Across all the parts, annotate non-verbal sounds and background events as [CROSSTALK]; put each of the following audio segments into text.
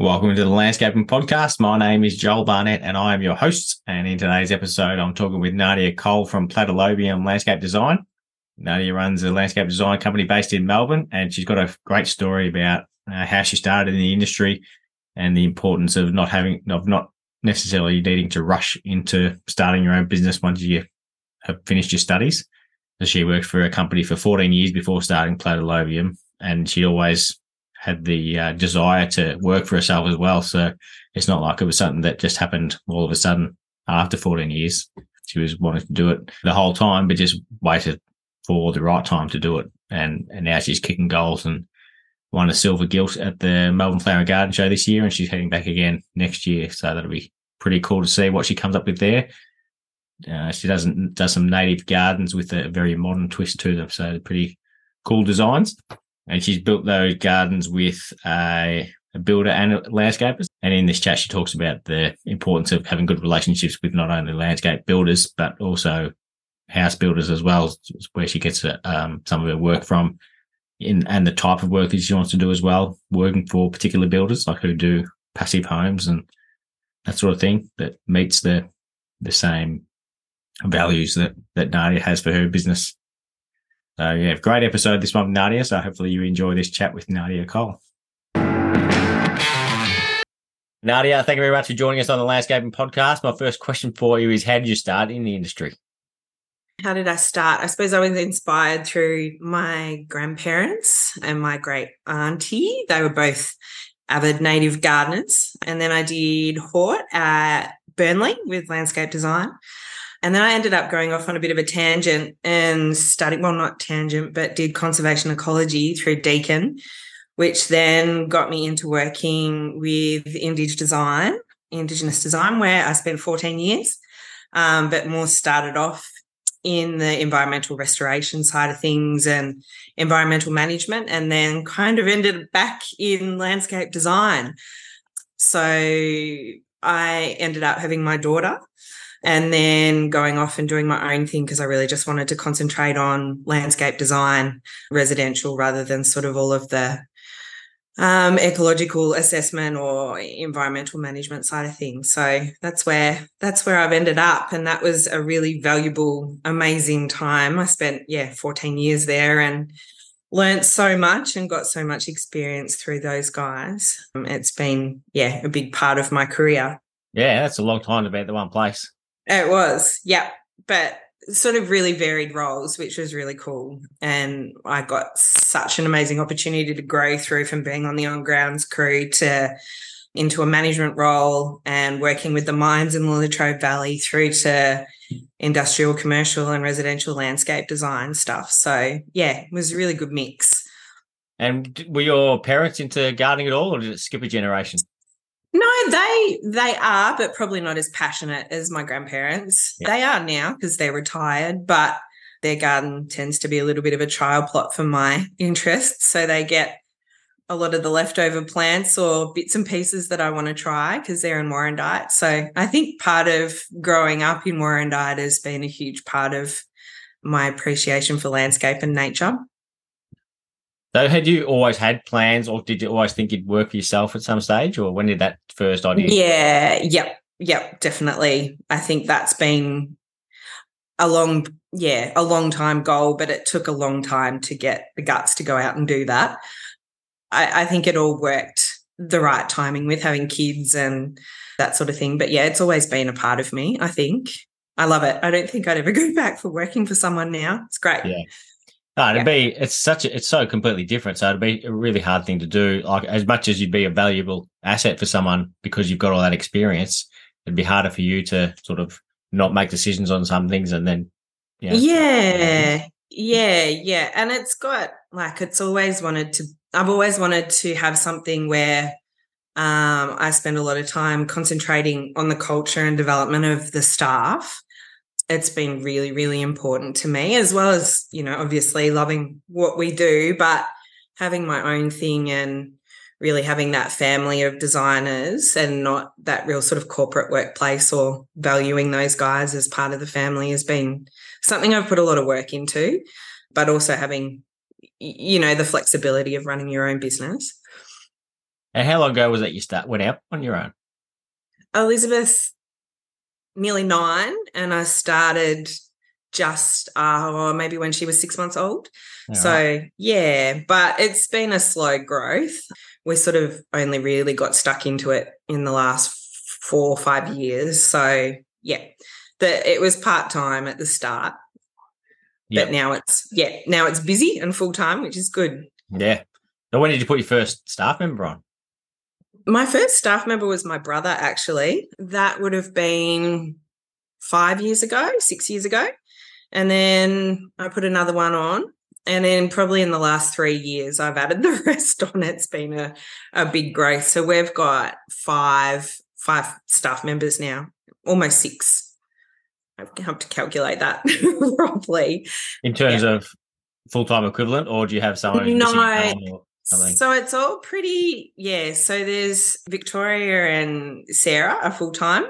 Welcome to the Landscaping Podcast. My name is Joel Barnett and I am your host. And in today's episode, I'm talking with Nadia Cole from Platylobium Landscape Design. Nadia runs a landscape design company based in Melbourne and she's got a great story about uh, how she started in the industry and the importance of not having, of not necessarily needing to rush into starting your own business once you have finished your studies. So she worked for a company for 14 years before starting Platylobium and she always had the uh, desire to work for herself as well. So it's not like it was something that just happened all of a sudden after 14 years. She was wanting to do it the whole time, but just waited for the right time to do it. And and now she's kicking goals and won a silver gilt at the Melbourne Flower Garden Show this year, and she's heading back again next year. So that'll be pretty cool to see what she comes up with there. Uh, she doesn't does some native gardens with a very modern twist to them, so pretty cool designs and she's built those gardens with a, a builder and landscapers. And in this chat, she talks about the importance of having good relationships with not only landscape builders but also house builders as well, where she gets um, some of her work from, in and the type of work that she wants to do as well, working for particular builders like who do passive homes and that sort of thing that meets the the same values that that Nadia has for her business. So yeah, great episode this one with Nadia. So hopefully you enjoy this chat with Nadia Cole. Nadia, thank you very much for joining us on the Landscaping Podcast. My first question for you is how did you start in the industry? How did I start? I suppose I was inspired through my grandparents and my great auntie. They were both avid native gardeners. And then I did Hort at Burnley with landscape design. And then I ended up going off on a bit of a tangent and studying, well, not tangent, but did conservation ecology through Deakin, which then got me into working with Indigenous design, Indigenous design, where I spent 14 years, um, but more started off in the environmental restoration side of things and environmental management, and then kind of ended back in landscape design. So I ended up having my daughter and then going off and doing my own thing because I really just wanted to concentrate on landscape design, residential, rather than sort of all of the um, ecological assessment or environmental management side of things. So that's where that's where I've ended up, and that was a really valuable, amazing time. I spent yeah 14 years there and learned so much and got so much experience through those guys. Um, it's been yeah a big part of my career. Yeah, that's a long time to be at the one place. It was, yeah. But sort of really varied roles, which was really cool. And I got such an amazing opportunity to grow through from being on the on grounds crew to into a management role and working with the mines in the Latrobe Valley through to industrial, commercial, and residential landscape design stuff. So, yeah, it was a really good mix. And were your parents into gardening at all, or did it skip a generation? No, they they are, but probably not as passionate as my grandparents. Yeah. They are now because they're retired, but their garden tends to be a little bit of a trial plot for my [LAUGHS] interests. So they get a lot of the leftover plants or bits and pieces that I want to try because they're in Warrandyte. So I think part of growing up in Warrandyte has been a huge part of my appreciation for landscape and nature. So, had you always had plans, or did you always think you'd work for yourself at some stage, or when did that first idea? Yeah, yep, yep, definitely. I think that's been a long, yeah, a long time goal, but it took a long time to get the guts to go out and do that. I, I think it all worked the right timing with having kids and that sort of thing. But yeah, it's always been a part of me. I think I love it. I don't think I'd ever [LAUGHS] go back for working for someone now. It's great. Yeah. No, it'd yeah. be it's such a, it's so completely different. So it'd be a really hard thing to do. Like as much as you'd be a valuable asset for someone because you've got all that experience, it'd be harder for you to sort of not make decisions on some things and then you know, yeah [LAUGHS] yeah yeah and it's got like it's always wanted to i've always wanted to have something where um, i spend a lot of time concentrating on the culture and development of the staff it's been really, really important to me, as well as, you know, obviously loving what we do, but having my own thing and really having that family of designers and not that real sort of corporate workplace or valuing those guys as part of the family has been something I've put a lot of work into, but also having, you know, the flexibility of running your own business. And how long ago was that you start went out on your own? Elizabeth, nearly nine, and I started just uh, maybe when she was six months old. All so yeah, but it's been a slow growth. We sort of only really got stuck into it in the last four or five years. So yeah, the it was part time at the start, Yep. but now it's yeah now it's busy and full time, which is good. yeah. So when did you put your first staff member on? My first staff member was my brother, actually. That would have been five years ago, six years ago. And then I put another one on. And then probably in the last three years, I've added the [LAUGHS] rest on. It's been a, a big growth. So we've got five, five staff members now, almost six. I have to calculate that [LAUGHS] properly. In terms of full time equivalent, or do you have someone No. So it's all pretty, yeah. So there's Victoria and Sarah are full time.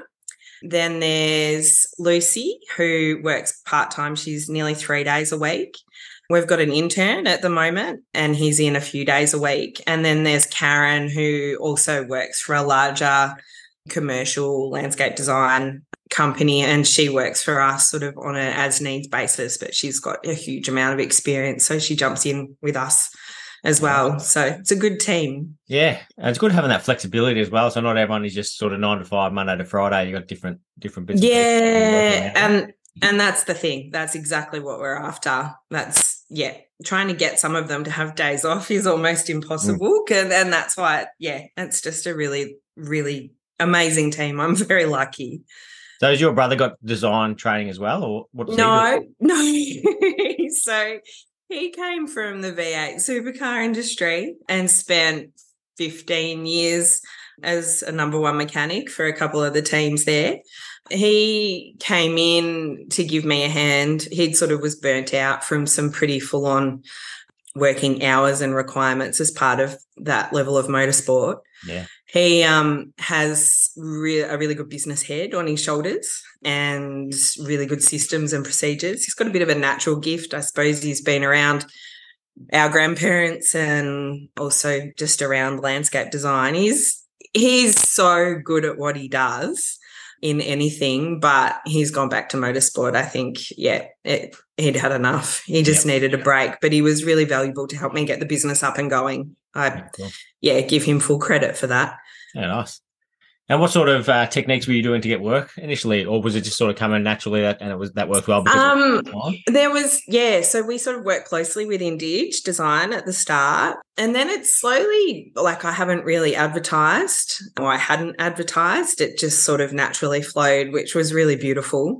Then there's Lucy, who works part time. She's nearly three days a week. We've got an intern at the moment, and he's in a few days a week. And then there's Karen, who also works for a larger commercial landscape design company, and she works for us sort of on an as needs basis, but she's got a huge amount of experience. So she jumps in with us as well. So it's a good team. Yeah, and it's good having that flexibility as well. So not everyone is just sort of nine to five, Monday to Friday. You got different different bits. and pieces you're working Yeah, and and that's the thing. That's exactly what we're after. That's yeah, trying to get some of them to have days off is almost mm. impossible, and and that's why yeah, it's just a really really amazing team. I'm [LAUGHS] very lucky. so has your brother got design training as well, or what? does he do? No, [LAUGHS] no. so he came from the V8 supercar industry and spent 15 years as a number one mechanic for a couple of the teams there. He came in to give me a hand. He'd sort of was burnt out from some pretty full on working hours and requirements as part of that level of motorsport. Yeah, He um, has re- a really good business head on his shoulders and really good systems and procedures. He's got a bit of a natural gift. I suppose he's been around our grandparents and also just around landscape design. He's he's so good at what he does in anything, but he's gone back to motorsport. I think, yeah, it, he'd had enough. He just needed a break, but he was really valuable to help me get the business up and going. I Yeah, cool. yeah, give him full credit for that. yeah, nice. And what sort of uh, techniques were you doing to get work initially, or was it just sort of coming naturally that and it was that worked well? Because Um? There was, yeah, so we sort of worked closely with Indige Design at the start. And then it's slowly, like, I haven't really advertised or I hadn't advertised. It just sort of naturally flowed, which was really beautiful.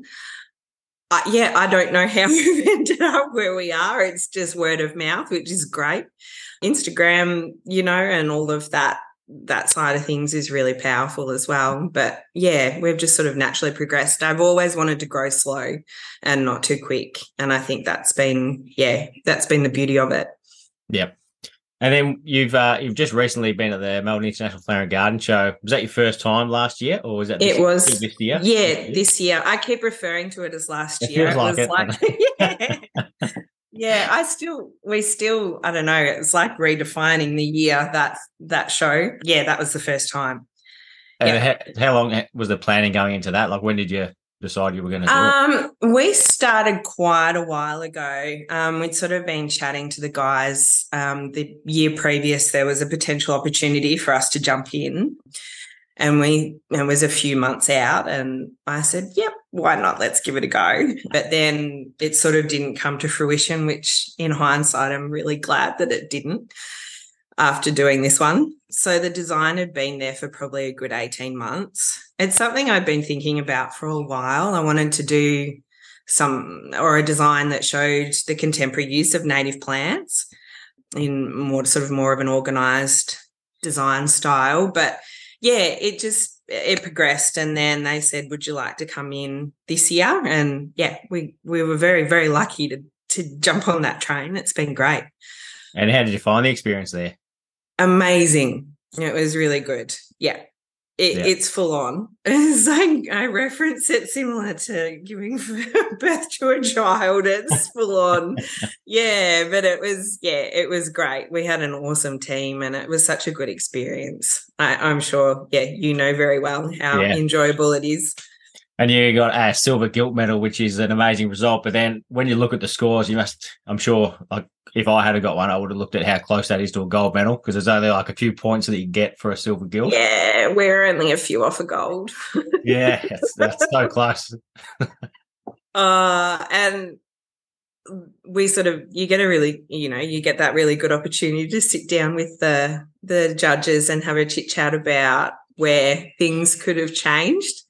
Uh, yeah, I don't know how [LAUGHS] we've ended up where we are. It's just word of mouth, which is great. Instagram, you know, and all of that that side of things is really powerful as well. But yeah, we've just sort of naturally progressed. I've always wanted to grow slow and not too quick. And I think that's been, yeah, that's been the beauty of it. Yep. And then you've uh, you've just recently been at the Melbourne International Flower and Garden Show. Was that your first time last year, or was that this, It was, this year? Yeah, this year. I keep referring to it as last It year. feels It like was it, like, [LAUGHS] [LAUGHS] yeah. [LAUGHS] yeah, I still, we still, I don't know. It's like redefining the year that that show. Yeah, that was the first time. And Yeah. how, how long was the planning going into that? Like, when did you decide you were going to do it? Um, we started quite a while ago. Um, we'd sort of been chatting to the guys. Um, the year previous, there was a potential opportunity for us to jump in, and we it was a few months out. And I said, "Yep, why not? Let's give it a go." But then it sort of didn't come to fruition. Which, in hindsight, I'm really glad that it didn't. After doing this one, so the design had been there for probably a good 18 months. It's something I've been thinking about for a while. I wanted to do some or a design that showed the contemporary use of native plants in more sort of more of an organized design style. But yeah, it just it progressed and then they said, Would you like to come in this year? And yeah, we we were very, very lucky to to jump on that train. It's been great. And how did you find the experience there? Amazing. It was really good. Yeah. It, yeah. it's full on. [LAUGHS] I, I reference it similar to giving [LAUGHS] birth to a child. It's full on. yeah, but it was, yeah, it was great. We had an awesome team and it was such a good experience. I, am sure, yeah, you know very well how yeah. enjoyable it is. And you got a silver gilt medal, which is an amazing result. But then when you look at the scores, you must, I'm sure, like if I had got one, I would have looked at how close that is to a gold medal because there's only like a few points that you get for a silver gilt. Yeah, we're only a few off a gold. [LAUGHS] yeah, that's, that's so close. [LAUGHS] uh, and we sort of you get a really you know you get that really good opportunity to sit down with the the judges and have a chit chat about where things could have changed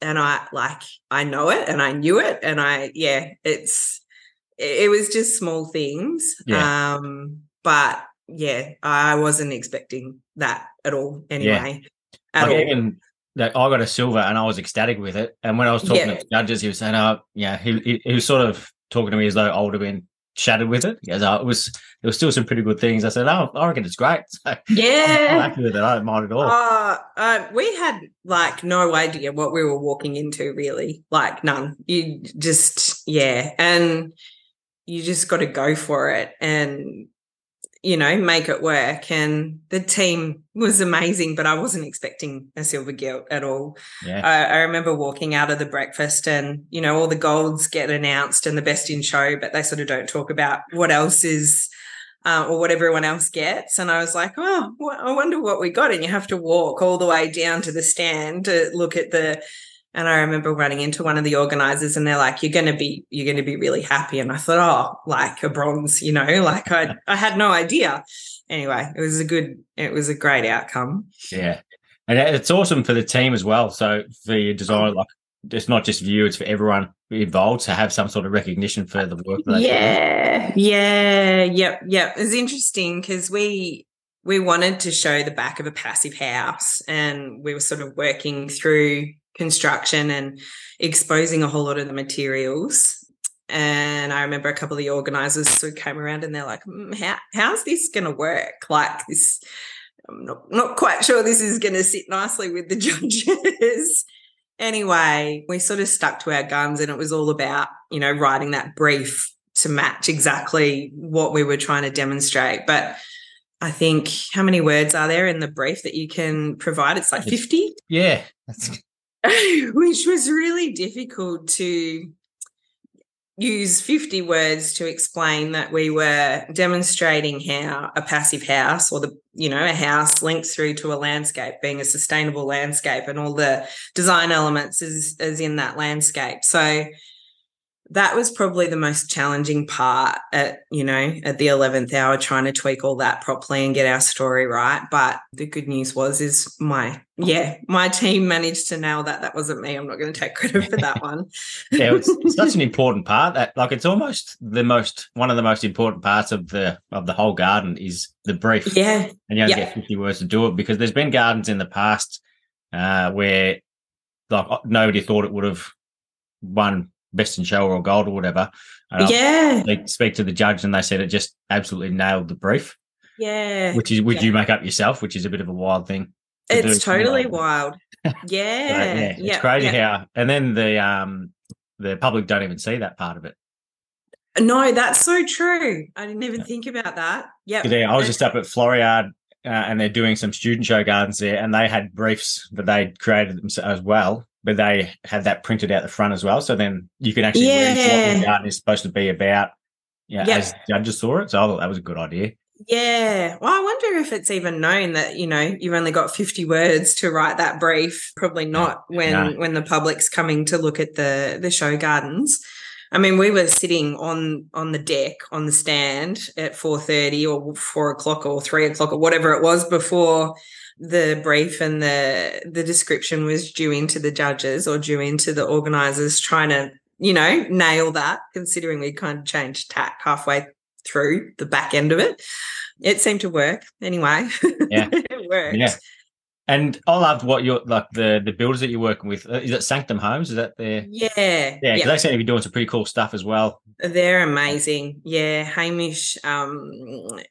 and i like i know it and i knew it and i yeah it's it was just small things. Yeah. Um, but yeah, I wasn't expecting that at all anyway. Yeah. At like all. Even that I got a silver and I was ecstatic with it. And when I was talking yeah. to judges, he was saying, "Oh, yeah," he, he, he was sort of talking to me as though I would have been shattered with it. Because it was there was still some pretty good things. I said, "Oh, I reckon it's great." [LAUGHS] So yeah, I'm happy with it. I don't mind at all. Uh, uh, we had like no idea what we were walking into, really. Like none. You just yeah, and you just got to go for it and you know make it work and the team was amazing but i wasn't expecting a silver gilt at all yeah. I, I, remember walking out of the breakfast and you know all the golds get announced and the best in show but they sort of don't talk about what else is uh, or what everyone else gets and i was like oh i wonder what we got and you have to walk all the way down to the stand to look at the and I remember running into one of the organizers and they're like, you're going to be, you're going to be really happy. And I thought, oh, like a bronze, you know, [LAUGHS] like I, I had no idea. Anyway, it was a good, it was a great outcome. Yeah. And it's awesome for the team as well. So for your design, oh. like it's not just for you, it's for everyone involved to have some sort of recognition for the work. yeah. Do. Yeah. Yep. Yep. It's interesting because we, we wanted to show the back of a passive house and we were sort of working through construction and exposing a whole lot of the materials. And I remember a couple of the organizers who came around and they're like, mm, How, how's this going to work? Like this, I'm not, not quite sure this is going to sit nicely with the [LAUGHS] judges. anyway, we sort of stuck to our guns and it was all about, you know, writing that brief to match exactly what we were trying to demonstrate. But I think how many words are there in the brief that you can provide? It's like 50. Yeah. That's [LAUGHS] which was really difficult to use 50 words to explain that we were demonstrating how a passive house or the you know a house links through to a landscape being a sustainable landscape and all the design elements is, is in that landscape. So that was probably the most challenging part at you know at the 11th hour trying to tweak all that properly and get our story right. But the good news was is my yeah my team managed to nail that. That wasn't me. I'm not going to take credit for that one. [LAUGHS] Yeah it's, it's, such an [LAUGHS] important part that like it's almost the most one of the most important parts of the of the whole garden is the brief. Yeah. And you only yeah. get 50 words to do it because there's been gardens in the past uh where like nobody thought it would have won best in show or gold or whatever. And yeah. They speak to the judge and they said it just absolutely nailed the brief. Yeah. Which is would yeah. you make up yourself, which is a bit of a wild thing. To it's do. totally wild. Yeah. [LAUGHS] so, yeah. It's crazy how and then the um the public don't even see that part of it. No, that's so true. I didn't even think about that. Yeah. I was just up at Floriade uh, and they're doing some student show gardens there, and they had briefs that they created themselves as well but they had that printed out the front as well. So then you can actually yeah. read what the garden is supposed to be about. Yeah, yep. as judges saw it. So I thought that was a good idea. Yeah. Well, I wonder if it's even known that, you know, you've only got 50 words to write that brief. Probably not when no. when the public's coming to look at the the show gardens. I mean, we were sitting on on the deck on the stand at 4:30 or 4 o'clock or 3 o'clock or whatever it was before the brief and the the description was due into the judges or due into the organizers trying to you know nail that considering we kind of changed tack halfway through the back end of it. It seemed to work. Anyway [LAUGHS] yeah. it worked. Yeah and I loved what you're like the the builders that you're working with. Uh, is that Sanctum Homes? Is that their yeah yeah? Because they seem to be doing some pretty cool stuff as well. They're amazing. Yeah, Hamish. Um,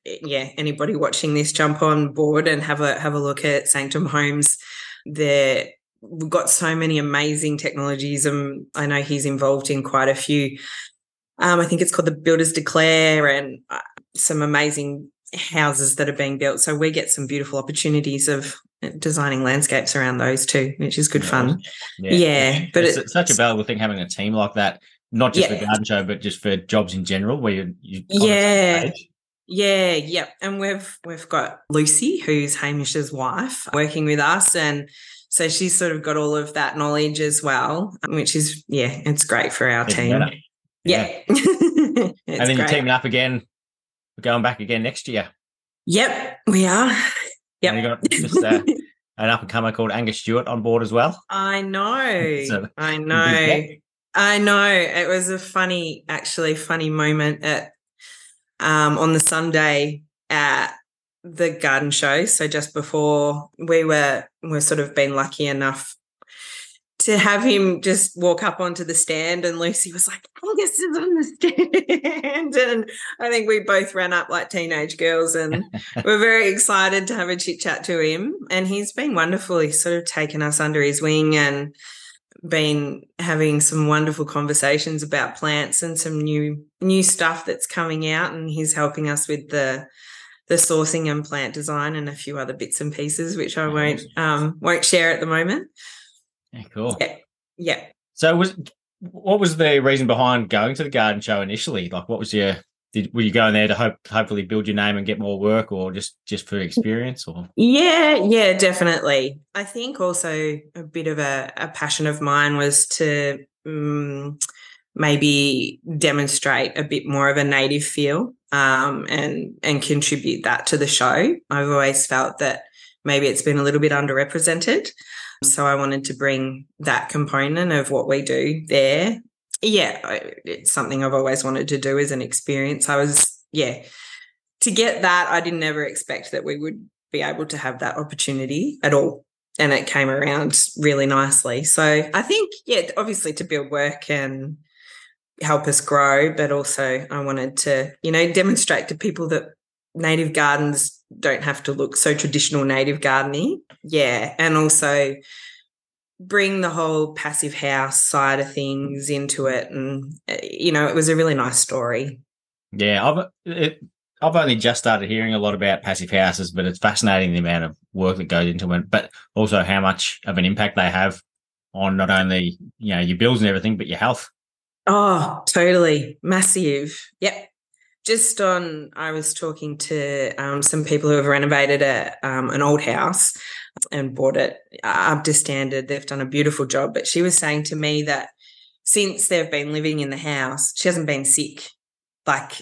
yeah. Anybody watching this, jump on board and have a have a look at Sanctum Homes. there we've got so many amazing technologies and I know he's involved in quite a few. Um, I think it's called the Builders Declare and uh, some amazing houses that are being built. So we get some beautiful opportunities of designing landscapes around those too, which is good yeah. fun. Yeah, yeah but it's, it's, such a valuable thing having a team like that, not just yeah. for garden show, but just for jobs in general, where you, you yeah. Yeah, yep. And we've we've got Lucy, who's Hamish's wife, working with us, and so she's sort of got all of that knowledge as well, which is yeah, it's great for our team. Yeah, yeah. [LAUGHS] and then great. you're teaming up again, we're going back again next year. Yep, we are. Yep. And you got just uh, [LAUGHS] an up and comer called Angus Stewart on board as well. I know. [LAUGHS] so, I know. I know. It was a funny, actually funny moment at um, on the Sunday at the garden show. So just before we were we're sort of been lucky enough to have him just walk up onto the stand and Lucy was like, Angus is on the stand. [LAUGHS] and I think we both ran up like teenage girls and [LAUGHS] we're very excited to have a chit chat to him. And he's been wonderful. He's sort of taken us under his wing and been having some wonderful conversations about plants and some new new stuff that's coming out and he's helping us with the the sourcing and plant design and a few other bits and pieces which I won't um won't share at the moment. Yeah, cool. Yeah. Yeah. So was what was the reason behind going to the garden show initially? Like what was your did were you going there to hope hopefully build your name and get more work or just just for experience or yeah yeah definitely i think also a bit of a, a passion of mine was to um, maybe demonstrate a bit more of a native feel um, and and contribute that to the show i've always felt that maybe it's been a little bit underrepresented so i wanted to bring that component of what we do there yeah, it's something I've always wanted to do as an experience. I was, yeah, to get that, I didn't ever expect that we would be able to have that opportunity at all. And it came around really nicely. So I think, yeah, obviously to build work and help us grow, but also I wanted to, you know, demonstrate to people that native gardens don't have to look so traditional native gardening. Yeah. And also, bring the whole passive house side of things into it and uh, you know it was a really nice story yeah i've it, i've only just started hearing a lot about passive houses but it's fascinating the amount of work that goes into it but also how much of an impact they have on not only you know your bills and everything but your health oh totally massive yep just on i was talking to um, some people who have renovated a, um, an old house and bought it up to standard. They've done a beautiful job. But she was saying to me that since they've been living in the house, she hasn't been sick, like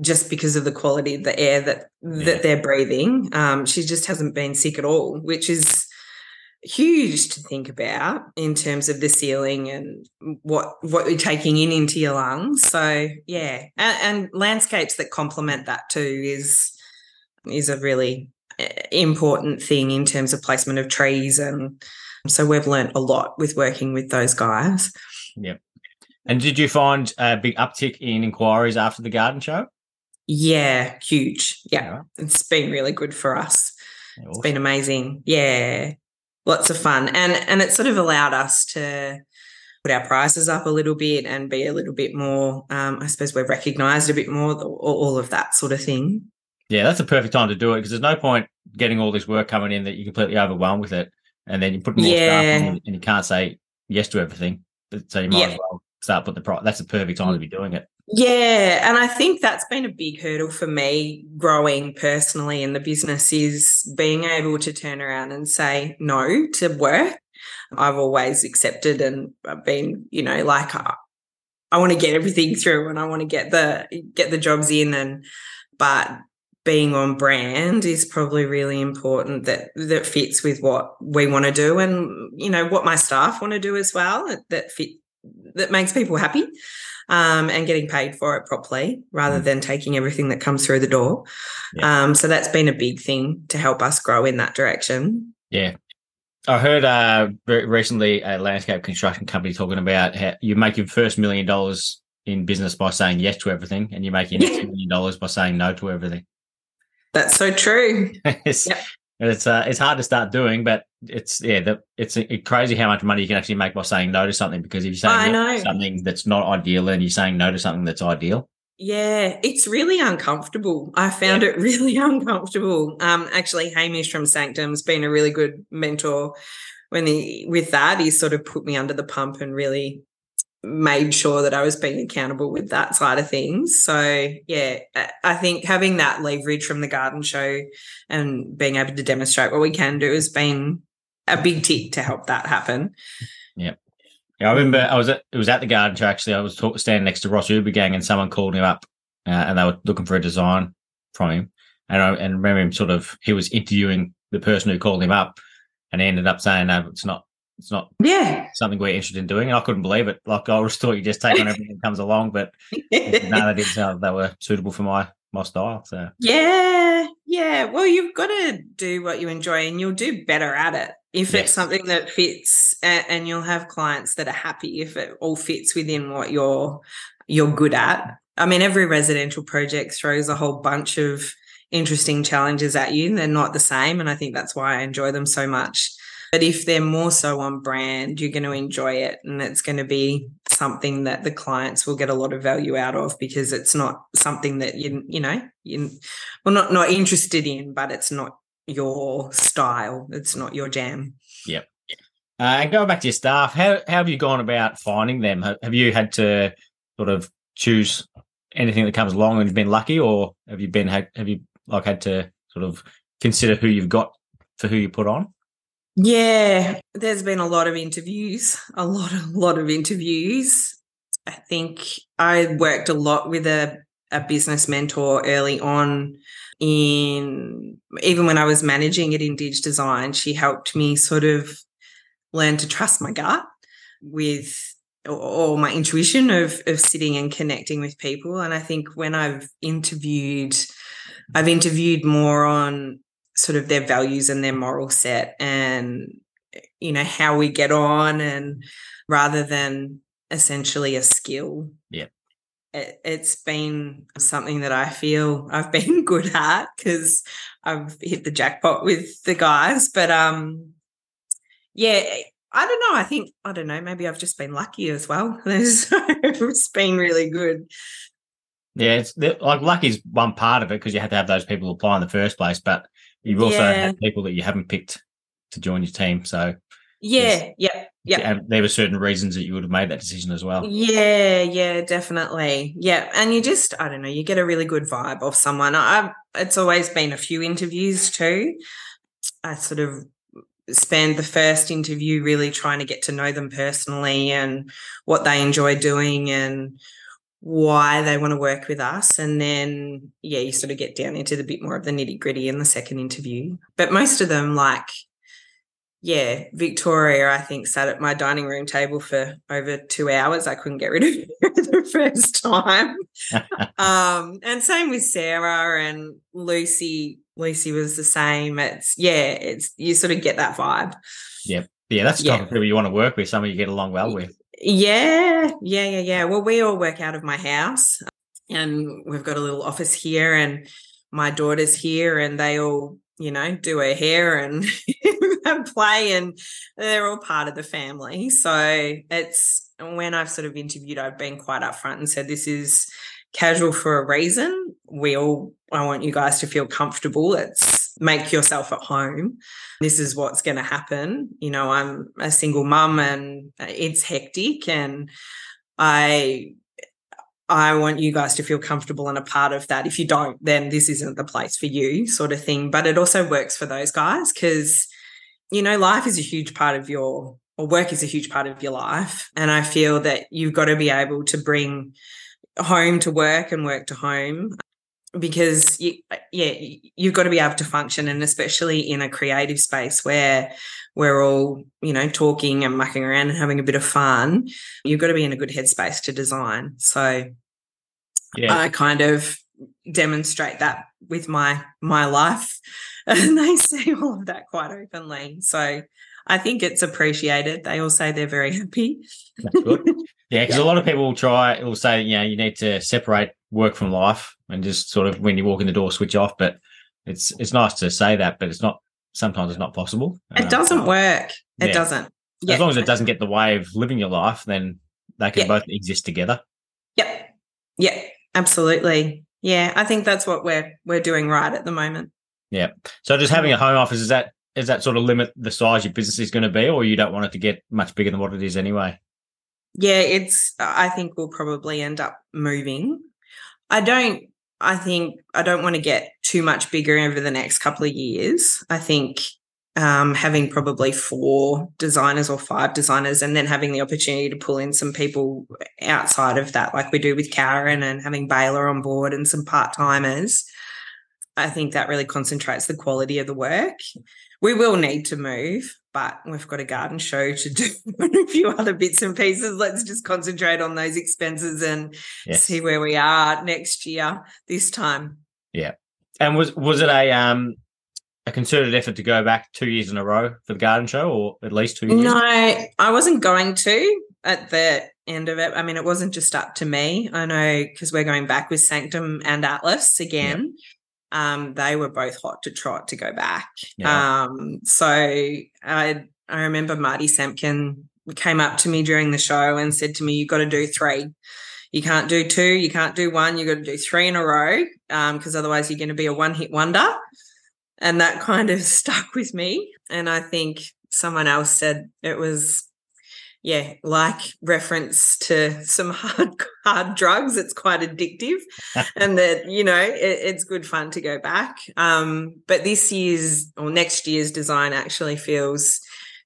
just because of the quality of the air that yeah. that they're breathing. Um, she just hasn't been sick at all, which is huge to think about in terms of the sealing and what what you're taking in into your lungs. So yeah, and, and landscapes that complement that too is is a really eh, important thing in terms of placement of trees. And so we've learned a lot with working with those guys. Yep. And did you find a big uptick in inquiries after the garden show? Yeah, huge. Yeah. yeah. It's been really good for us. Awesome. It's been amazing. Yeah. Lots of fun. And and it sort of allowed us to put our prices up a little bit and be a little bit more um, I suppose we're recognized a bit more all of that sort of thing. Yeah, that's a perfect time to do it because there's no point getting all this work coming in that you're completely overwhelmed with it, and then you put more yeah. stuff in and you can't say yes to everything. So you might yeah. as well start put the price. That's the perfect time to be doing it. Yeah, and I think that's been a big hurdle for me growing personally in the business is being able to turn around and say no to work. I've always accepted and been, you know, like uh, I, I want to get everything [LAUGHS] through and I want to get the get the jobs in and but being on brand is probably really important that that fits with what we want to do and you know what my staff want to do as well that fit that makes people happy um, and getting paid for it properly rather mm. than taking everything that comes through the door yeah. um, so that's been a big thing to help us grow in that direction yeah I heard uh, recently a landscape construction company talking about how you make your first million dollars in business by saying yes to everything, and you make your next million dollars by saying no to everything. That's so true. [LAUGHS] it's, yep. It's uh, it's hard to start doing, but it's yeah, the, it's crazy how much money you can actually make by saying no to something. Because if you're saying to something that's not ideal, and you're saying no to something that's ideal, yeah, it's really uncomfortable. I found yeah. it [LAUGHS] really uncomfortable. Um, actually, Hamish from Sanctum's been a really good mentor when he with that. He sort of put me under the pump and really made sure that I was being accountable with that side of things. So yeah, I think having that leverage from the garden show and being able to demonstrate what we can do has been a big tick to help that happen. Yeah. Yeah, I remember I was at it was at the garden show actually. I was talk, standing next to Ross Uebergang and someone called him up uh, and they were looking for a design from him. And I and remember him sort of he was interviewing the person who called him up and he ended up saying, No, it's not it's not yeah something we're interested in doing. And I couldn't believe it. Like I always thought you just take on everything that comes along, but [LAUGHS] no, they didn't sound they were suitable for my my style. So yeah, yeah. Well, you've got to do what you enjoy, and you'll do better at it if yes. it's something that fits. And you'll have clients that are happy if it all fits within what you're you're good at. I mean, every residential project throws a whole bunch of interesting challenges at you. And they're not the same, and I think that's why I enjoy them so much. But if they're more so on brand, you're going to enjoy it and it's going to be something that the clients will get a lot of value out of because it's not something that you you know you well not not interested in, but it's not your style. It's not your jam. Yep. Uh, and going back to your staff, how, how have you gone about finding them? Have you had to sort of choose anything that comes along and you've been lucky, or have you been have you like had to sort of consider who you've got for who you put on? Yeah, there's been a lot of interviews, a lot, a lot of interviews. I think I worked a lot with a, a business mentor early on in even when I was managing at Indige Design, she helped me sort of learn to trust my gut with or my intuition of of sitting and connecting with people. And I think when I've interviewed, I've interviewed more on sort of their values and their moral set and you know how we get on and rather than essentially a skill. Yeah. It, has been something that i feel i've [LAUGHS] been good at because i've hit the jackpot with the guys but um yeah i don't know i think i don't know maybe i've just been lucky as well. [LAUGHS] It's been really good. Yeah, it's like luck is one part of it because you have to have those people apply in the first place. But You've also yeah. had people that you haven't picked to join your team. So yeah, yeah, yeah. There were certain reasons that you would have made that decision as well. Yeah, yeah, definitely. Yeah, and you just I don't know, you get a really good vibe of someone. I it's always been a few interviews too. I sort of spend the first interview really trying to get to know them personally and what they enjoy doing and why they want to work with us. And then, yeah, you sort of get down into the bit more of the nitty gritty in the second interview. But most of them, like, yeah, Victoria, I think, sat at my dining room table for over two hours. I couldn't get rid of her [LAUGHS] the first time. [LAUGHS] um, and same with Sarah and Lucy. Lucy was the same. It's, yeah, it's, you sort of get that vibe. Yep. Yeah, that's the type yeah. of people you want to work with, someone you get along well with. Yeah, yeah, yeah, yeah. Well, we all work out of my house and we've got a little office here and my daughter's here and they all, you know, do her hair [LAUGHS] and play and they're all part of the family. So it's when I've sort of interviewed, I've been quite upfront and said, this is casual for a reason. We all, I want you guys to feel comfortable. It's make yourself at home. This is what's going to happen. You know, I'm a single mum and it's hectic and I I want you guys to feel comfortable and a part of that. If you don't, then this isn't the place for you, sort of thing. But it also works for those guys because, you know, life is a huge part of your, or work is a huge part of your life. And I feel that you've got to be able to bring home to work and work to home because you, uh, yeah you've got to be able to function and especially in a creative space where we're all you know talking and mucking around and having a bit of fun you've got to be in a good headspace to design so yeah. i kind of demonstrate that with my my life [LAUGHS] and they see all of that quite openly so i think it's appreciated they all say they're very happy That's good. [LAUGHS] yeah because yeah. a lot of people will try it will say you know you need to separate work from life and just sort of when you walk in the door switch off but it's it's nice to say that but it's not sometimes it's not possible. It Um, doesn't work. It yeah. doesn't. As long as it doesn't get the way of living your life, then they can Yeah. both exist together. Yep. Yeah. Absolutely. Yeah. I think that's what we're we're doing right at the moment. Yeah. So just having a home office is that is that sort of limit the size your business is going to be, or you don't want it to get much bigger than what it is anyway? Yeah, it's I think we'll probably end up moving. I don't I think I don't want to get too much bigger over the next couple of years. I think um, having probably four designers or five designers and then having the opportunity to pull in some people outside of that, like we do with Karen and having Baylor on board and some part-timers. I think that really concentrates the quality of the work. We will need to move, but we've got a garden show to do [LAUGHS] and a few other bits and pieces. Let's just concentrate on those expenses and Yes. see where we are next year this time. Yeah. And was was it a um a concerted effort to go back two years in a row for the garden show, or at least two years? No, I wasn't going to at the end of it. I mean, it wasn't just up to me. I know because we're going back with Sanctum and Atlas again. Um, they were both hot to trot to go back. Yeah. Um, so I I remember Marty Sampkin came up to me during the show and said to me, "You got to do three. You can't do two. You can't do one. You got to do three in a row because otherwise you're going to be a one hit wonder." And that kind of [LAUGHS] stuck with me. And I think someone else said it was, yeah, like reference to some hard hard drugs. It's quite addictive, [LAUGHS] and that you know it, it's good fun to go back. Um, but this year's or next year's design actually feels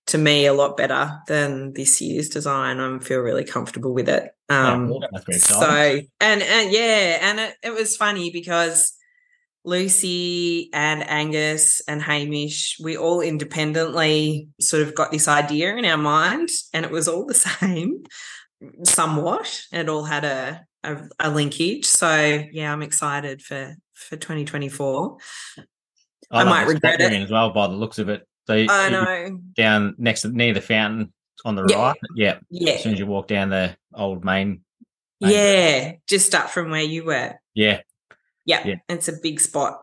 to me a lot better than this year's design. I feel really comfortable with it. Um, Oh, so and and yeah, and it, it was funny because Lucy and Angus and Hamish, we all independently sort of got this idea in our mind, and it was all the [LAUGHS] same, somewhat. It all had a a, a linkage. So yeah, I'm excited for for 2024. I love might regret it. as well by the looks of it. So you- I know. down next to near the fountain on the Yeah. right. Yeah. Yeah. As soon as you walk down the old main. main- Yeah. Just up from where you were. Yeah. Yeah. Yeah. It's a big spot.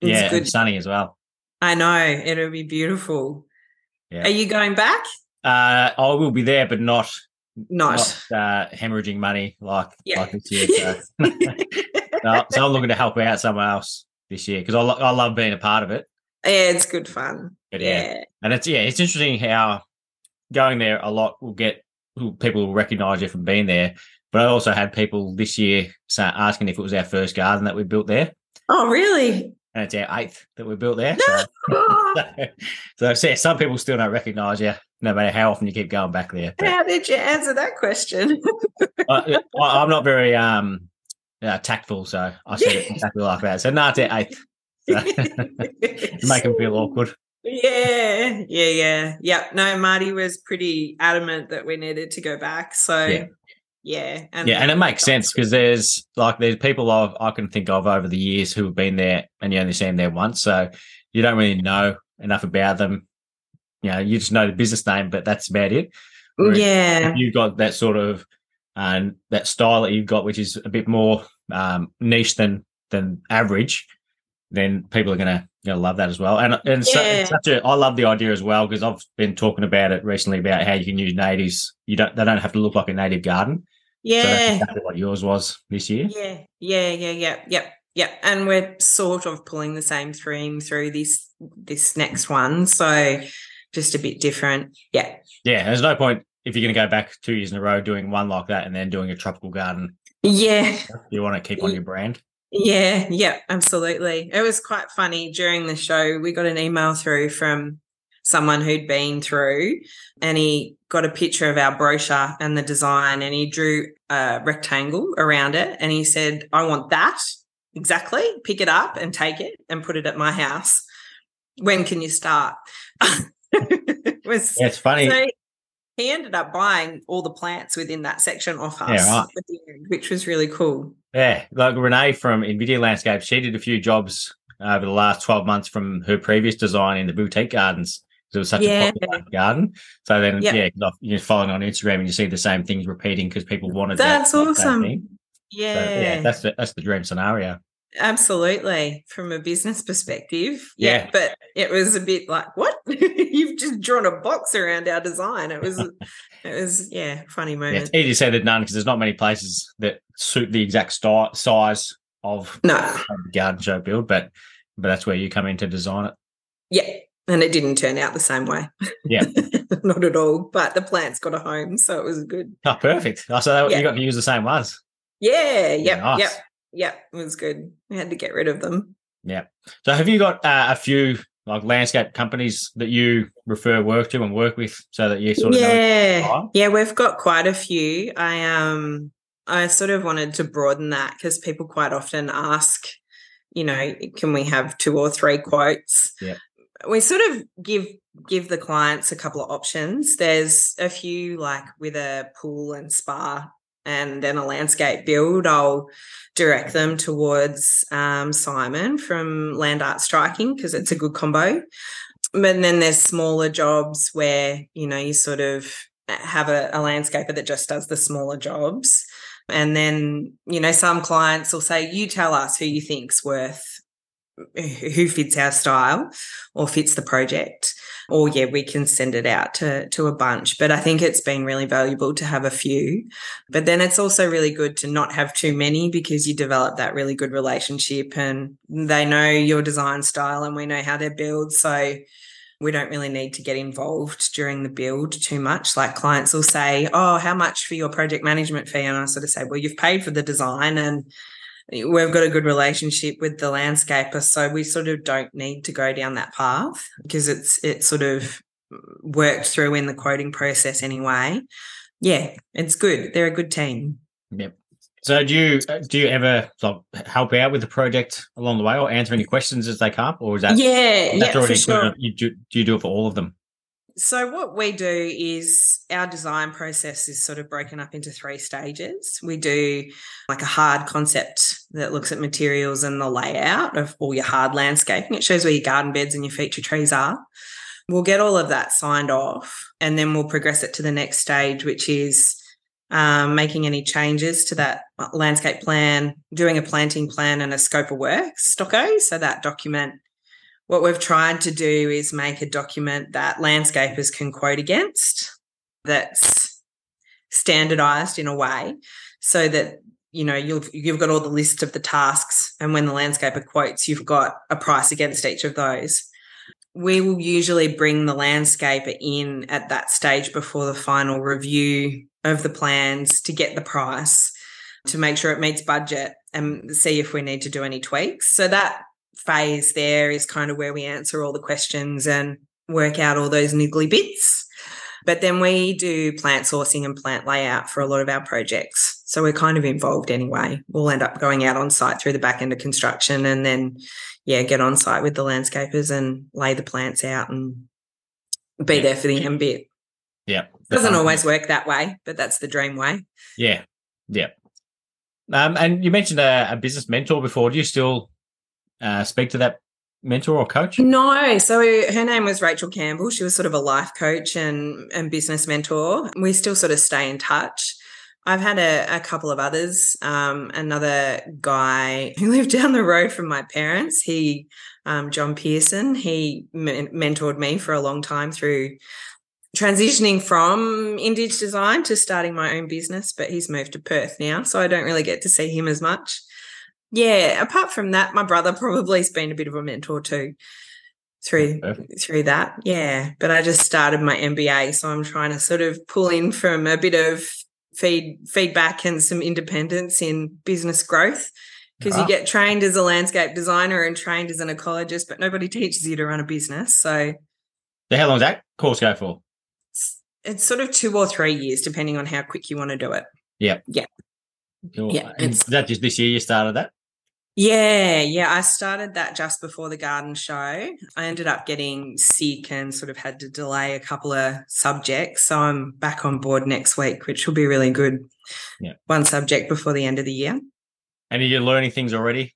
It's Yeah. good. And sunny as well. I know. It'll be beautiful. Yeah. Are you going back? Uh, I will be there, but not Not. not uh, hemorrhaging money like Yeah. like this year. So. [LAUGHS] No, so I'm looking to help out someone else this year because I, lo- I love being a part of it. Yeah, it's good fun. But yeah. Yeah. and it's yeah, it's interesting how going there a lot will get people will recognize you from being there. But I also had people this year asking if it was our first garden that we built there, Oh, really? and it's our eighth that we built there. No. [LAUGHS] So, so yeah, some people still don't recognize you, no matter how often you keep going back there. But How did you answer that question? [LAUGHS] I, I'm not very um uh, tactful, so I said it [LAUGHS] exactly like that. So no, it's our eighth. So, make them feel awkward. Yeah, yeah, yeah, yeah. No, Marty was pretty adamant that we needed to go back. So, Yeah. Yeah, yeah, and it makes sense because there's like there's people I've, I can think of over the years who have been there and you only see them there once, so you don't really know enough about them. You know, you just know the business name, but that's about it. Whereas yeah, you've got that sort of um, that style that you've got, which is a bit more um, niche than than average, then people are gonna gonna love that as well. And and Yeah. it's such a I love the idea as well because I've been talking about it recently about how you can use natives. You don't they don't have to look like a native garden. So yeah, exactly what yours was this year. yeah, yeah, yeah, yeah, yep, yep. And we're sort of pulling the same theme through this this next one, so just a bit different. Yeah, Yeah, there's no point if you're going to go back two years in a row doing one like that and then doing a tropical garden. yeah. You want to keep on your brand. Yeah, yeah, absolutely. It was quite funny during the show. We got an email through from someone who'd been through and he got a picture of our brochure and the design and he drew a rectangle around it and he said, I want that exactly. Pick it up and take it and put it at my house. When can you start? It [LAUGHS] was Yeah, it's funny. so he ended up buying all the plants within that section off us, Yeah, right. end, which was really cool. Yeah, like Renee from Nvidia Landscape, she did a few jobs over the last 12 months from her previous design in the boutique gardens. It was such Yeah. a popular garden. So then, Yep. yeah, you're following on Instagram and you see the same things repeating because people wanted that- That's that awesome. thing. So, Yeah. yeah, that's the, that's the dream scenario. Absolutely. From a business perspective. Yeah. Yeah. But it was a bit like, what? [LAUGHS] You've just drawn a box around our design. It was, it was, yeah, funny Yeah, moment. it's easy to say that none because there's not many places that suit the exact sti- size of no. the garden show build, but but that's where you come in to design it. Yeah. And it didn't turn out the same way. Yeah. [LAUGHS] Not at all. But the plants got a home. So it was good. Oh, perfect. Oh, so Yeah. you got to use the same ones. Yeah. Yep. nice. Yep. Yep. It was good. We had to get rid of them. Yeah. So have you got uh, a few like landscape companies that you refer work to and work with so that you sort of yeah. Yeah. We've got quite a few. I, um, I sort of wanted to broaden that because people quite often ask, you know, can we have two or three quotes? Yeah. We sort of give give the clients a couple of options. There's a few like with a pool and spa and then a landscape build. I'll direct them towards um, Simon from Land Art Striking because it's a good combo. But then there's smaller jobs where, you know, you sort of have a, a landscaper that just does the smaller jobs. And then, you know, some clients will say, you tell us who you think's worth, who fits our style or fits the project. Or yeah, we can send it out to to a bunch. But I think it's been really valuable to have a few. But then it's also really good to not have too many because you develop that really good relationship and they know your design style and we know how they're built. So we don't really need to get involved during the build too much. Like clients will say, Oh, how much for your project management fee? And I sort of say, Well, you've paid for the design and we've got a good relationship with the landscaper. So we sort of don't need to go down that path because it's it's sort of worked through in the quoting process anyway. Yeah, it's good. They're a good team. Yep. So do you do you ever like, help out with the project along the way or answer any questions as they come up, or is that yeah, that's yeah, already sure. You do, do you do it for all of them? So what we do is our design process is sort of broken up into three stages. We do like a hard concept that looks at materials and the layout of all your hard landscaping. It shows where your garden beds and your feature trees are. We'll get all of that signed off and then we'll progress it to the next stage, which is um, making any changes to that landscape plan, doing a planting plan and a scope of work, stocko. So that document what we've tried to do is make a document that landscapers can quote against that's standardized in a way so that you know you've you've got all the list of the tasks and when the landscaper quotes you've got a price against each of those. We will usually bring the landscaper in at that stage before the final review of the plans to get the price to make sure it meets budget and see if we need to do any tweaks. So that phase there is kind of where we answer all the questions and work out all those niggly bits. But then we do plant sourcing and plant layout for a lot of our projects. So we're kind of involved anyway. We'll end up going out on site through the back end of construction and then, yeah, get on site with the landscapers and lay the plants out and be Yeah. there for the end bit. Yeah, Doesn't always work that way, but that's the dream way. Yeah, yeah. Um, and you mentioned a, a business mentor before. Do you still uh, speak to that mentor or coach? No, so her name was Rachel Campbell. She was sort of a life coach and and business mentor. We still sort of stay in touch. I've had a, a couple of others. Um, another guy [LAUGHS] who lived down the road from my parents. He, um, John Pearson. He men- mentored me for a long time through transitioning from Indige design to starting my own business. But he's moved to Perth now, so I don't really get to see him as much yeah apart from that my brother probably has been a bit of a mentor too through Perfect. through that yeah but i just started my mba so i'm trying to sort of pull in from a bit of feed feedback and some independence in business growth because Ah. you get trained as a landscape designer and trained as an ecologist but nobody teaches you to run a business so So how long does that course go for? it's, it's sort of two or three years depending on how quick you want to do it Cool. Yeah, And it's- is that just this year you started that? Yeah, yeah. I started that just before the garden show. I ended up getting sick and sort of had to delay a couple of subjects. So I'm back on board next week, which will be really good. Yeah. One subject before the end of the year. And are you learning things already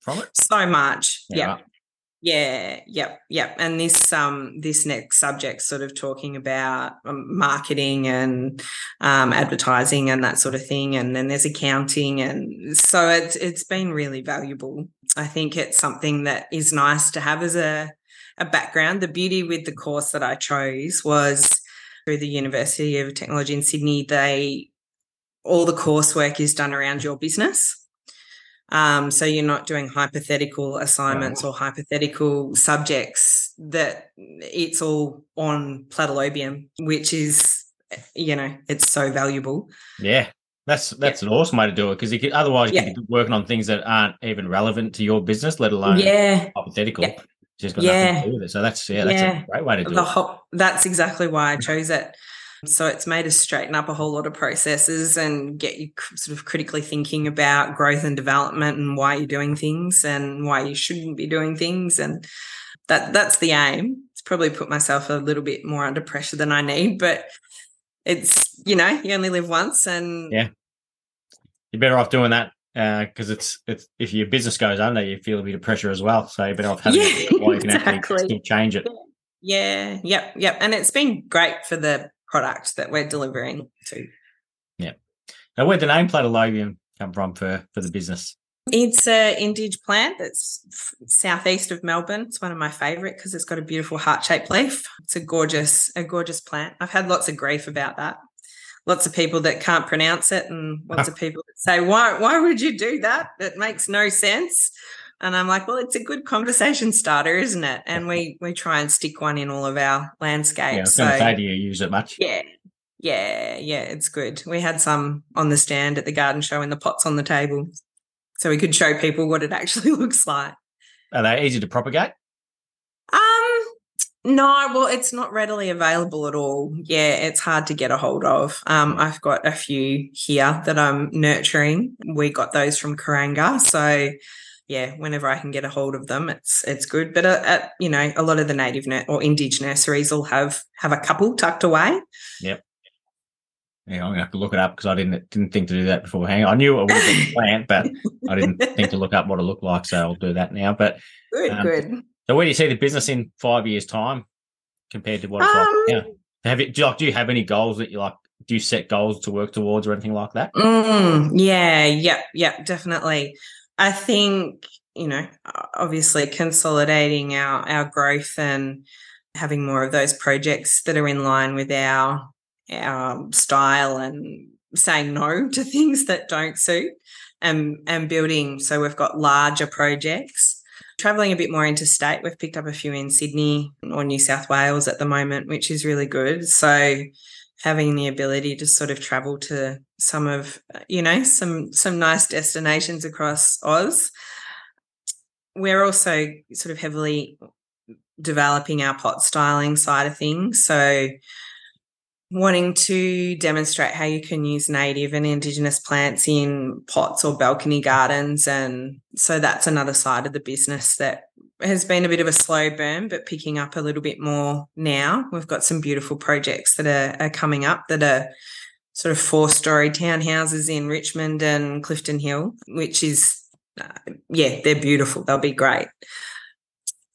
from it? So much. Yeah. right. Yeah, yep, yep. And this um this next subject sort of talking about um, marketing and um, advertising and that sort of thing, and then there's accounting, and so it's it's been really valuable I think it's something that is nice to have as a, a background. The beauty with the course that I chose was through the University of Technology in Sydney, they all the coursework is done around your business. Um, so you're not doing hypothetical assignments or hypothetical subjects that it's all on platylobium, which is, you know, it's so valuable. Yeah. That's that's yeah. an awesome way to do it because you could otherwise you yeah. could be working on things that aren't even relevant to your business, let alone yeah. hypothetical. Yeah. Just got yeah. nothing to do with it. So that's yeah, that's a great way to do the it. Whole, that's exactly why I [LAUGHS] chose it. So it's made us straighten up a whole lot of processes and get you sort of critically thinking about growth and development and why you're doing things and why you shouldn't be doing things. And that that's the aim. It's probably put myself a little bit more under pressure than I need, but it's you know you only live once and yeah you're better off doing that because uh, it's it's if your business goes under you feel a bit of pressure as well so you're better off having yeah, it while you can [LAUGHS] exactly. actually change it yeah yep yep and it's been great for the product that we're delivering to. Yeah. Now, where'd the name Platylobium come from for, for the business? It's a indige plant that's southeast of Melbourne. It's one of my favourite because it's got a beautiful heart-shaped leaf. It's a gorgeous, a gorgeous plant. I've had lots of grief about that. Lots of people that can't pronounce it, and lots [LAUGHS] of people that say, "Why? Why would you do that? It makes no sense." And I'm like, well, it's a good conversation starter, isn't it? And we we try and stick one in all of our landscapes. Yeah, I was so, say, do you use it much? Yeah, yeah, yeah. It's good. We had some on the stand at the garden show in the pots on the table, so we could show people what it actually [LAUGHS] looks like. Are they easy to propagate? Um, no. Well, it's not readily available at all. Yeah, it's hard to get a hold of. Um, I've got a few here that I'm nurturing. We got those from Kuranga, so yeah, whenever I can get a hold of them, it's it's good. But uh, at, you know, a lot of the native nur- or indigenous nurseries will have have a couple tucked away. Yep. Yeah, I'm gonna have to look it up because I didn't didn't think to do that beforehand. I knew it been a [LAUGHS] plant, but I didn't think to look up what it looked like. So I'll do that now. But good, um, good. So where do you see the business in five years' time compared to what it's um, like now? Have it? Do you, like, do you have any goals that you like? Do you set goals to work towards or anything like that? Mm, yeah, yep, yep, definitely. I think, you know, obviously consolidating our, our growth and having more of those projects that are in line with our our style and saying no [LAUGHS] to things that don't suit and and building so we've got larger projects. Traveling a bit more interstate we've picked up a few in Sydney or New South Wales at the moment which is really good. So having the ability to sort of travel to some of you know some some nice destinations across Oz. We're also sort of heavily developing our pot styling side of things, so wanting to demonstrate how you can use native and indigenous plants in pots or balcony gardens and so that's another side of the business that has been a bit of a slow burn, but picking up a little bit more now. We've got some beautiful projects that are, are coming up that are sort of four story townhouses in Richmond and Clifton Hill, which is, uh, yeah, they're beautiful. They'll be great.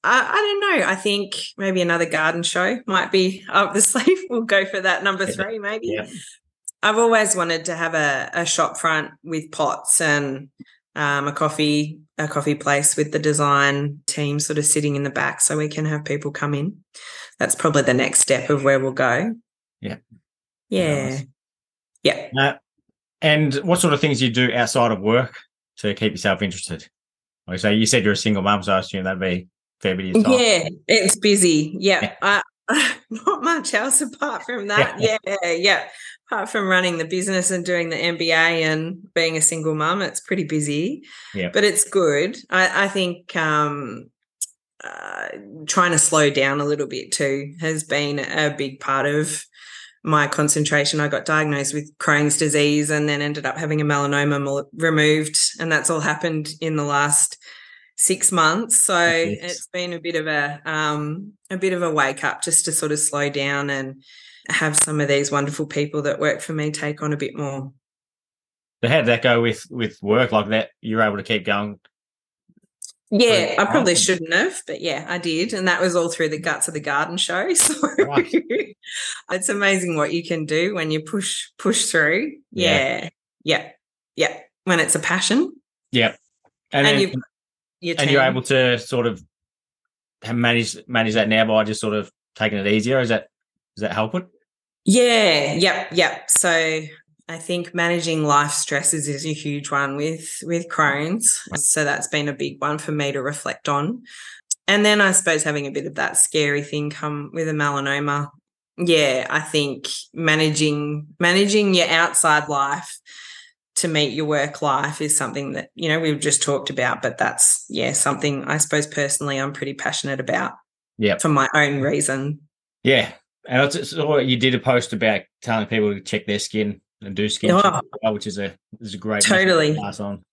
I, I, don't know. I think maybe another garden show might be up the [LAUGHS] sleeve. We'll go for that number three, maybe. Yeah. I've always wanted to have a, a shop front with pots and um, a coffee a coffee place with the design team sort of sitting in the back so we can have people come in. That's probably the next step of where we'll go. Yeah. Yeah. Nice. Yeah. Uh, and what sort of things do you do outside of work to keep yourself interested? Like so you said you're a single mum, so I assume that'd be fair bit of time. Yeah, it's busy. Yeah. yeah. [LAUGHS] Not much else apart from [LAUGHS] that. Yeah. yeah, yeah apart from running the business and doing the MBA and being a single mum, it's pretty busy. Yeah. But it's good. I, I think um, uh, trying to slow down a little bit too has been a big part of my concentration. I got diagnosed with Crohn's disease and then ended up having a melanoma removed. And that's all happened in the last six months. So yes. it's been a bit of a um, a bit of a wake up just to sort of slow down and have some of these wonderful people that work for me take on a bit more. So how did that go with with work like that? You're able to keep going. Yeah, I probably shouldn't have, but yeah, I did, and that was all through the guts of the garden show. [LAUGHS] So right. [LAUGHS] it's amazing what you can do when you push push through. Yeah, yeah, yeah. yeah. When it's a passion. Yeah, and, and then, your and you're able to sort of manage manage that now by just sort of taking it easier. Is that is that help it? Yeah, yep, yep. So I think managing life stresses is a huge one with with Crohn's. So that's been a big one for me to reflect on. And then I suppose having a bit of that scary thing come with a melanoma. Yeah, I think managing managing your outside life to meet your work life is something that, you know, we've just talked about, but that's yeah, something I suppose personally I'm pretty passionate about. Yeah. For my own reason. Yeah. And it's, it's, you did a post about telling people to check their skin and do skin Oh. well, which is a is a great Totally. pass on.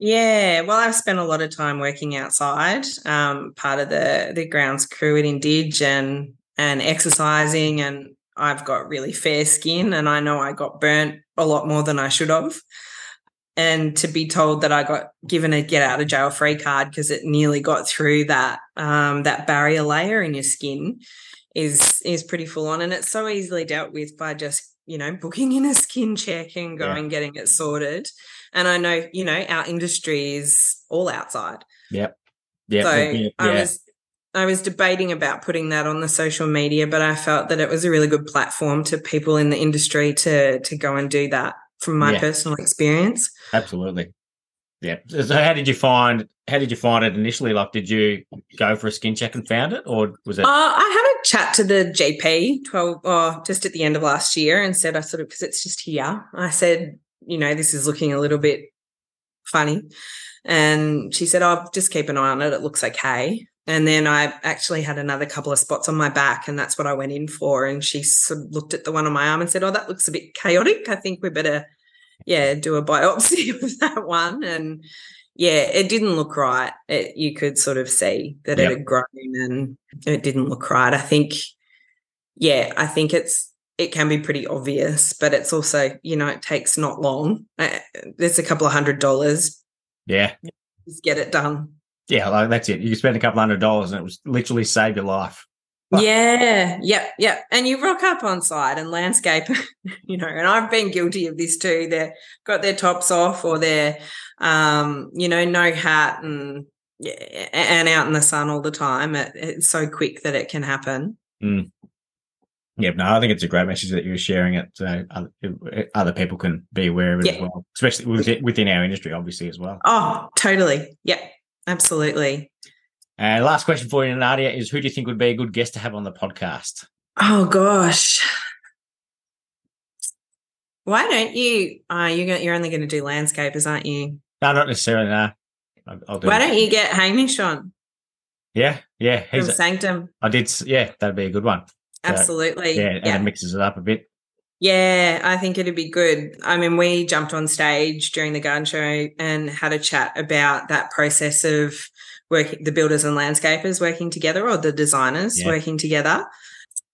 Yeah, well, I've spent a lot of time working outside, um, part of the the grounds crew at Indige and and exercising, and I've got really fair skin, and I know I got burnt a lot more than I should have. And to be told that I got given a get out of jail free card because it nearly got through that um, that barrier layer in your skin is is pretty full on, and it's so easily dealt with by just you know booking in a skin check and Yeah. going getting it sorted. And I know, you know, our industry is all outside. Yep. Yeah. so yeah, I yeah. was I was debating about putting that on the social media, but I felt that it was a really good platform to people in the industry to to go and do that from my Yeah. personal experience. Absolutely. Yeah. So how did you find how did you find it initially? Like did you go for a skin check and found it or was it Uh, I had a chat to the GP 12 oh, just at the end of last year and said I sort of because it's just here. I said, you know, this is looking a little bit funny. And she said, "I'll Oh, just keep an eye on it. It looks okay. And then I actually had another couple of spots on my back, and that's what I went in for. And she sort of looked at the one on my arm and said, Oh, that looks a bit chaotic. I think we better, yeah, do a biopsy [LAUGHS] of that one. And yeah, it didn't look right. It, you could sort of see that Yep. it had grown and it didn't look right. I think, yeah, I think it's, it can be pretty obvious, but it's also, you know, it takes not long. Uh, it's a couple of hundred dollars. Yeah. Just get it done. Yeah, like that's it. You spend a couple hundred dollars and it was literally save your life. But- Yeah, yep, yep. And you rock up on site and landscape, [LAUGHS] you know, and I've been guilty of this too. They've got their tops off or they're, um, you know, no hat and and out in the sun all the time. It, it's so quick that it can happen. Yeah, no, I think it's a great message that you're sharing it so other, other people can be aware of it as well, especially within, within our industry, obviously, as well. Oh, totally. Yep, absolutely. And last question for you, Nadia, is who do you think would be a good guest to have on the podcast? Oh gosh. Why don't you? Uh, you're gonna, you're only going to do landscapers, aren't you? No, not necessarily. No, I'll, I'll do Why it. don't you get Hamish on Yeah, yeah. from Sanctum? I did. Yeah, that'd be a good one. So, Absolutely. Yeah, and it mixes it up a bit. Yeah, I think it'd be good. I mean, we jumped on stage during the garden show and had a chat about that process of working the builders and landscapers working together or the designers Yeah. working together.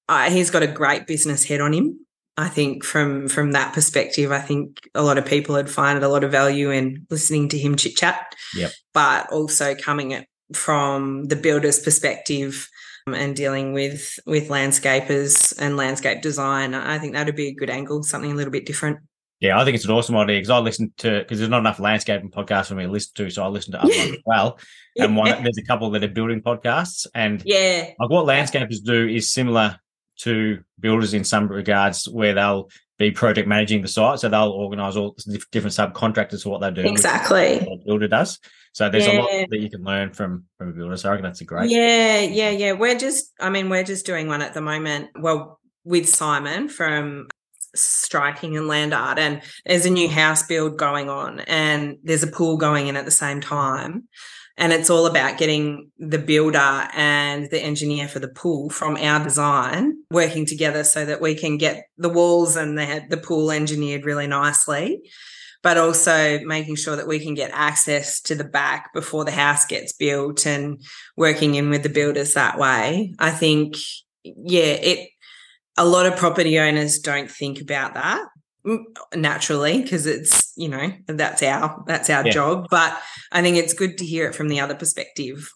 Uh, he's got a great business head on him. I think from from that perspective, I think a lot of people would find a lot of value in listening to him chit chat. Yep. But also coming it from the builder's perspective and dealing with with landscapers and landscape design. I think that'd be a good angle, something a little bit different. Yeah, I think it's an awesome idea because I listen to because there's not enough landscaping podcasts for me to listen to, so I listen to other ones as [LAUGHS] well. And one, there's a couple that are building podcasts, and yeah, like what landscapers do is similar to builders in some regards, where they'll be project managing the site, so they'll organise all different subcontractors for what they do. exactly. what a builder does. So there's a lot that you can learn from from a builder. So I reckon that's a great. Yeah, yeah, yeah. We're just, I mean, we're just doing one at the moment. Well, with Simon from Striking and Land Art, and there's a new house build going on, and there's a pool going in at the same time. And it's all about getting the builder and the engineer for the pool from our design working together so that we can get the walls and the, the pool engineered really nicely but also making sure that we can get access to the back before the house gets built and working in with the builders that way. I think, yeah, it, a lot of property owners don't think about that mm, naturally because it's, you know, that's our, that's our Yeah. job. But I think it's good to hear it from the other perspective.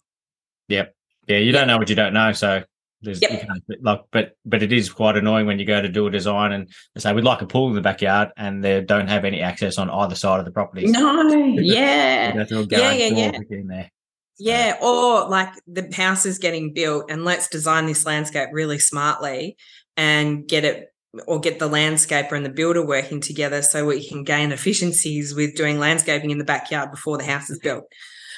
Yeah, yeah you don't know what you don't know. So there's Yep. like, but but it is quite annoying when you go to do a design and say we'd like a pool in the backyard and they don't have any access on either side of the property. No, yeah. go through a Yeah, yeah, yeah. there. Yeah, or like the house is getting built and let's design this landscape really smartly and get it or get the landscaper and the builder working together so we can gain efficiencies with doing landscaping in the backyard before the house is built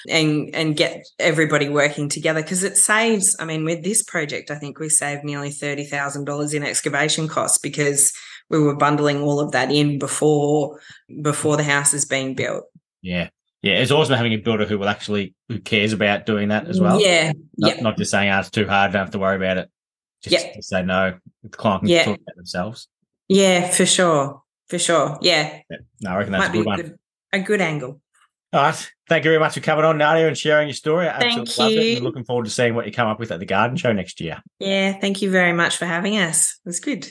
and and get everybody working together because it saves i mean with this project i think we saved nearly $30000 in excavation costs because we were bundling all of that in before before the house is being built. Yeah. Yeah it's awesome having a builder who will actually who cares about doing that as well. Yeah not, yeah. not just saying oh, it's too hard don't have to worry about it. Just Yeah. to say no the client can Yeah. talk about themselves. Yeah for sure for sure. Yeah. Yeah. no i reckon that's might a be good one. good, a good angle all right thank you very much for coming on nadia and sharing your story. I Thank absolutely it, and you. looking forward to seeing what you come up with at the garden show next year. Yeah thank you very much for having us. It was good